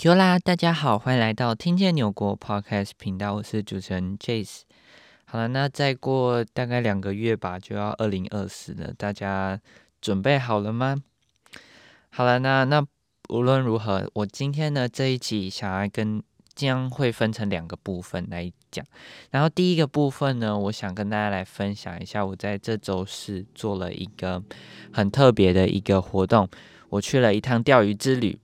Q 啦，大家好，欢迎来到听见纽国 Podcast 频道，我是主持人 Jace。好了，那再过大概两个月吧，就要二零二四了，大家准备好了吗？好了，那那无论如何，我今天呢这一集想要跟将会分成两个部分来讲。然后第一个部分呢，我想跟大家来分享一下，我在这周是做了一个很特别的一个活动，我去了一趟钓鱼之旅。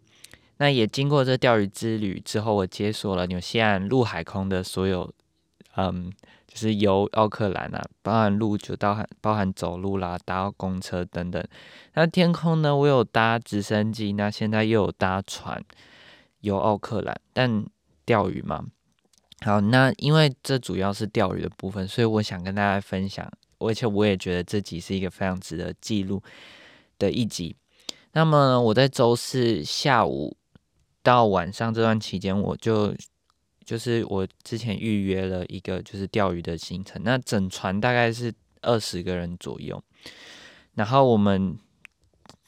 那也经过这钓鱼之旅之后，我解锁了纽西兰陆海空的所有，嗯，就是游奥克兰啊，包含陆就包含包含走路啦，搭公车等等。那天空呢，我有搭直升机，那现在又有搭船游奥克兰，但钓鱼嘛。好，那因为这主要是钓鱼的部分，所以我想跟大家分享，而且我也觉得这集是一个非常值得记录的一集。那么我在周四下午。到晚上这段期间，我就就是我之前预约了一个就是钓鱼的行程，那整船大概是二十个人左右。然后我们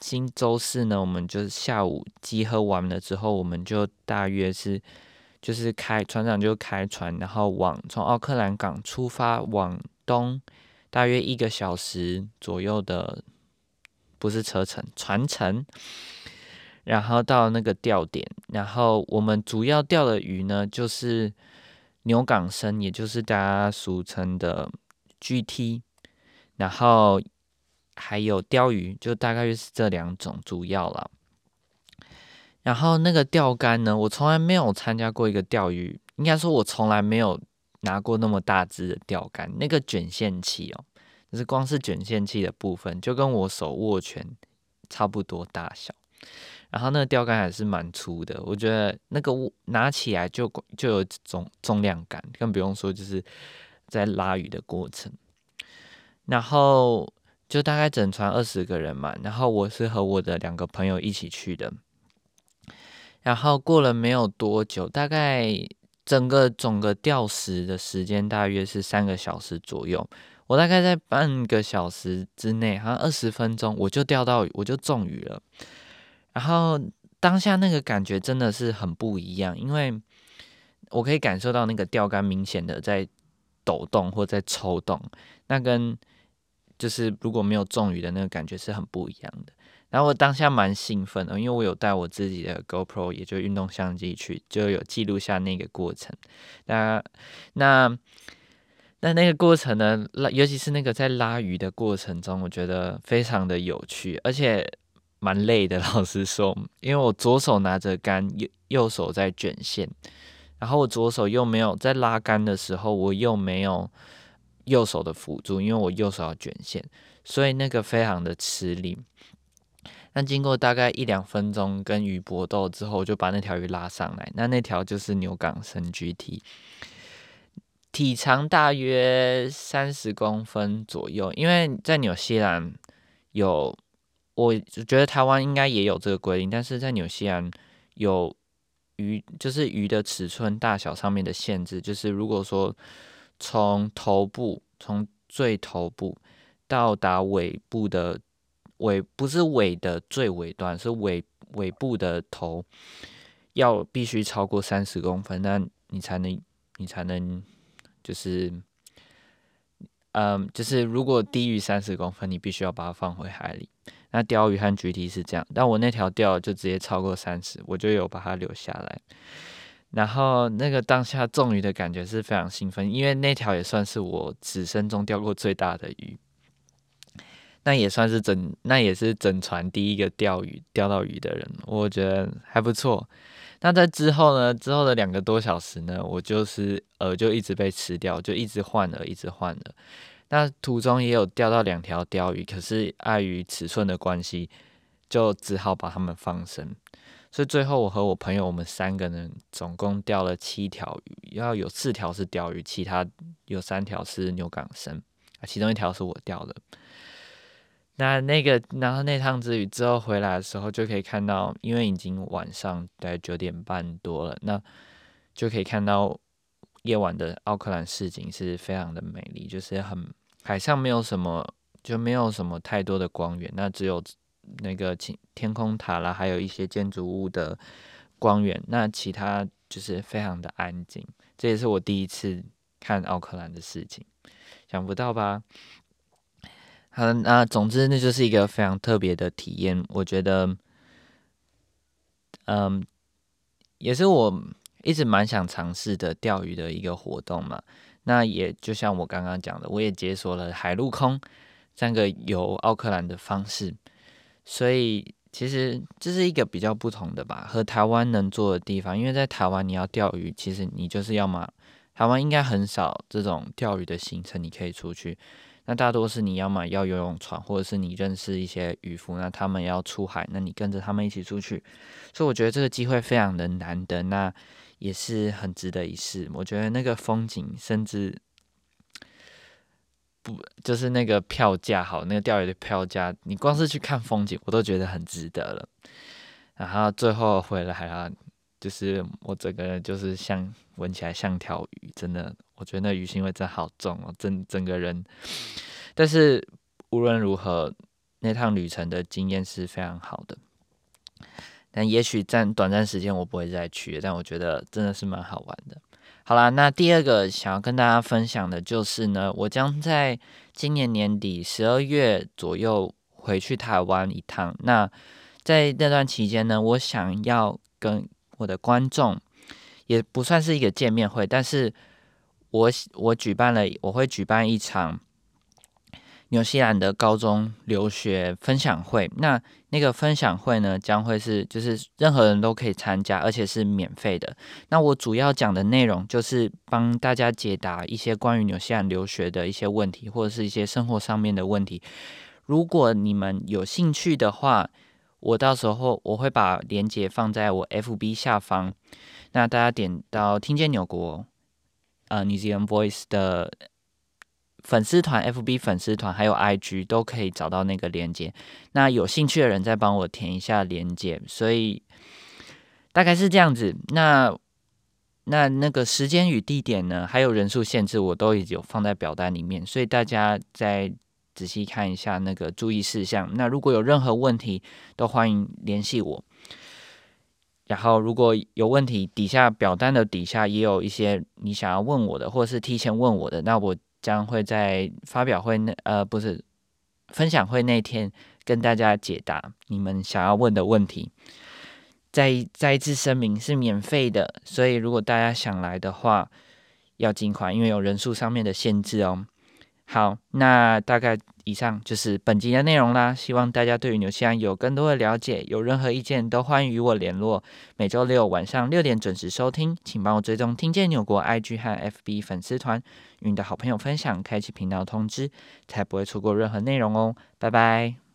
今周四呢，我们就是下午集合完了之后，我们就大约是就是开船长就开船，然后往从奥克兰港出发往东，大约一个小时左右的，不是车程，船程。然后到那个钓点，然后我们主要钓的鱼呢，就是牛港生，也就是大家俗称的 GT，然后还有鲷鱼，就大概就是这两种主要了。然后那个钓竿呢，我从来没有参加过一个钓鱼，应该说我从来没有拿过那么大只的钓竿。那个卷线器哦，就是光是卷线器的部分，就跟我手握拳差不多大小。然后那个钓竿还是蛮粗的，我觉得那个拿起来就就有重重量感，更不用说就是在拉鱼的过程。然后就大概整船二十个人嘛，然后我是和我的两个朋友一起去的。然后过了没有多久，大概整个整个钓时的时间大约是三个小时左右。我大概在半个小时之内，好像二十分钟，我就钓到，我就中鱼了。然后当下那个感觉真的是很不一样，因为我可以感受到那个钓竿明显的在抖动或在抽动，那跟就是如果没有中鱼的那个感觉是很不一样的。然后我当下蛮兴奋的，因为我有带我自己的 GoPro，也就运动相机去，就有记录下那个过程。那那那那个过程呢，尤其是那个在拉鱼的过程中，我觉得非常的有趣，而且。蛮累的，老实说，因为我左手拿着竿，右右手在卷线，然后我左手又没有在拉竿的时候，我又没有右手的辅助，因为我右手要卷线，所以那个非常的吃力。那经过大概一两分钟跟鱼搏斗之后，我就把那条鱼拉上来。那那条就是牛港生 GT，体长大约三十公分左右，因为在纽西兰有。我觉得台湾应该也有这个规定，但是在纽西兰有鱼，就是鱼的尺寸大小上面的限制，就是如果说从头部，从最头部到达尾部的尾，不是尾的最尾端，是尾尾部的头，要必须超过三十公分，那你才能，你才能，就是，嗯，就是如果低于三十公分，你必须要把它放回海里。那钓鱼和 GT 是这样，但我那条钓就直接超过三十，我就有把它留下来。然后那个当下中鱼的感觉是非常兴奋，因为那条也算是我此生中钓过最大的鱼。那也算是整，那也是整船第一个钓鱼钓到鱼的人，我觉得还不错。那在之后呢？之后的两个多小时呢，我就是饵就一直被吃掉，就一直换饵，一直换饵。那途中也有钓到两条鲷鱼，可是碍于尺寸的关系，就只好把它们放生。所以最后我和我朋友，我们三个人总共钓了七条鱼，要有四条是鲷鱼，其他有三条是牛港生，啊，其中一条是我钓的。那那个，然后那趟之旅之后回来的时候，就可以看到，因为已经晚上大概九点半多了，那就可以看到。夜晚的奥克兰市景是非常的美丽，就是很海上没有什么，就没有什么太多的光源，那只有那个天天空塔啦，还有一些建筑物的光源，那其他就是非常的安静。这也是我第一次看奥克兰的事情，想不到吧？好，那总之那就是一个非常特别的体验。我觉得，嗯，也是我一直蛮想尝试的钓鱼的一个活动嘛。那也就像我刚刚讲的，我也解锁了海陆空三个游奥克兰的方式，所以。其实这是一个比较不同的吧，和台湾能做的地方，因为在台湾你要钓鱼，其实你就是要么台湾应该很少这种钓鱼的行程，你可以出去，那大多是你要么要游泳船，或者是你认识一些渔夫，那他们要出海，那你跟着他们一起出去，所以我觉得这个机会非常的难得，那也是很值得一试。我觉得那个风景甚至。不，就是那个票价好，那个钓鱼的票价，你光是去看风景，我都觉得很值得了。然后最后回来还要，就是我整个人就是像闻起来像条鱼，真的，我觉得那鱼腥味真好重哦，整整个人。但是无论如何，那趟旅程的经验是非常好的。但也许暂短暂时间我不会再去，但我觉得真的是蛮好玩的。好啦，那第二个想要跟大家分享的就是呢，我将在今年年底十二月左右回去台湾一趟。那在那段期间呢，我想要跟我的观众也不算是一个见面会，但是我我举办了，我会举办一场。纽西兰的高中留学分享会，那那个分享会呢，将会是就是任何人都可以参加，而且是免费的。那我主要讲的内容就是帮大家解答一些关于纽西兰留学的一些问题，或者是一些生活上面的问题。如果你们有兴趣的话，我到时候我会把链接放在我 FB 下方，那大家点到听见纽国，呃，New Zealand Voice 的。粉丝团、FB 粉丝团还有 IG 都可以找到那个链接。那有兴趣的人再帮我填一下链接。所以大概是这样子。那那那个时间与地点呢，还有人数限制，我都已经有放在表单里面。所以大家再仔细看一下那个注意事项。那如果有任何问题，都欢迎联系我。然后如果有问题，底下表单的底下也有一些你想要问我的，或者是提前问我的，那我。将会在发表会那呃不是分享会那天跟大家解答你们想要问的问题。再再一次声明是免费的，所以如果大家想来的话，要尽快，因为有人数上面的限制哦。好，那大概以上就是本集的内容啦。希望大家对于纽西兰有更多的了解，有任何意见都欢迎与我联络。每周六晚上六点准时收听，请帮我追踪听见纽国 IG 和 FB 粉丝团，与你的好朋友分享，开启频道通知，才不会错过任何内容哦。拜拜。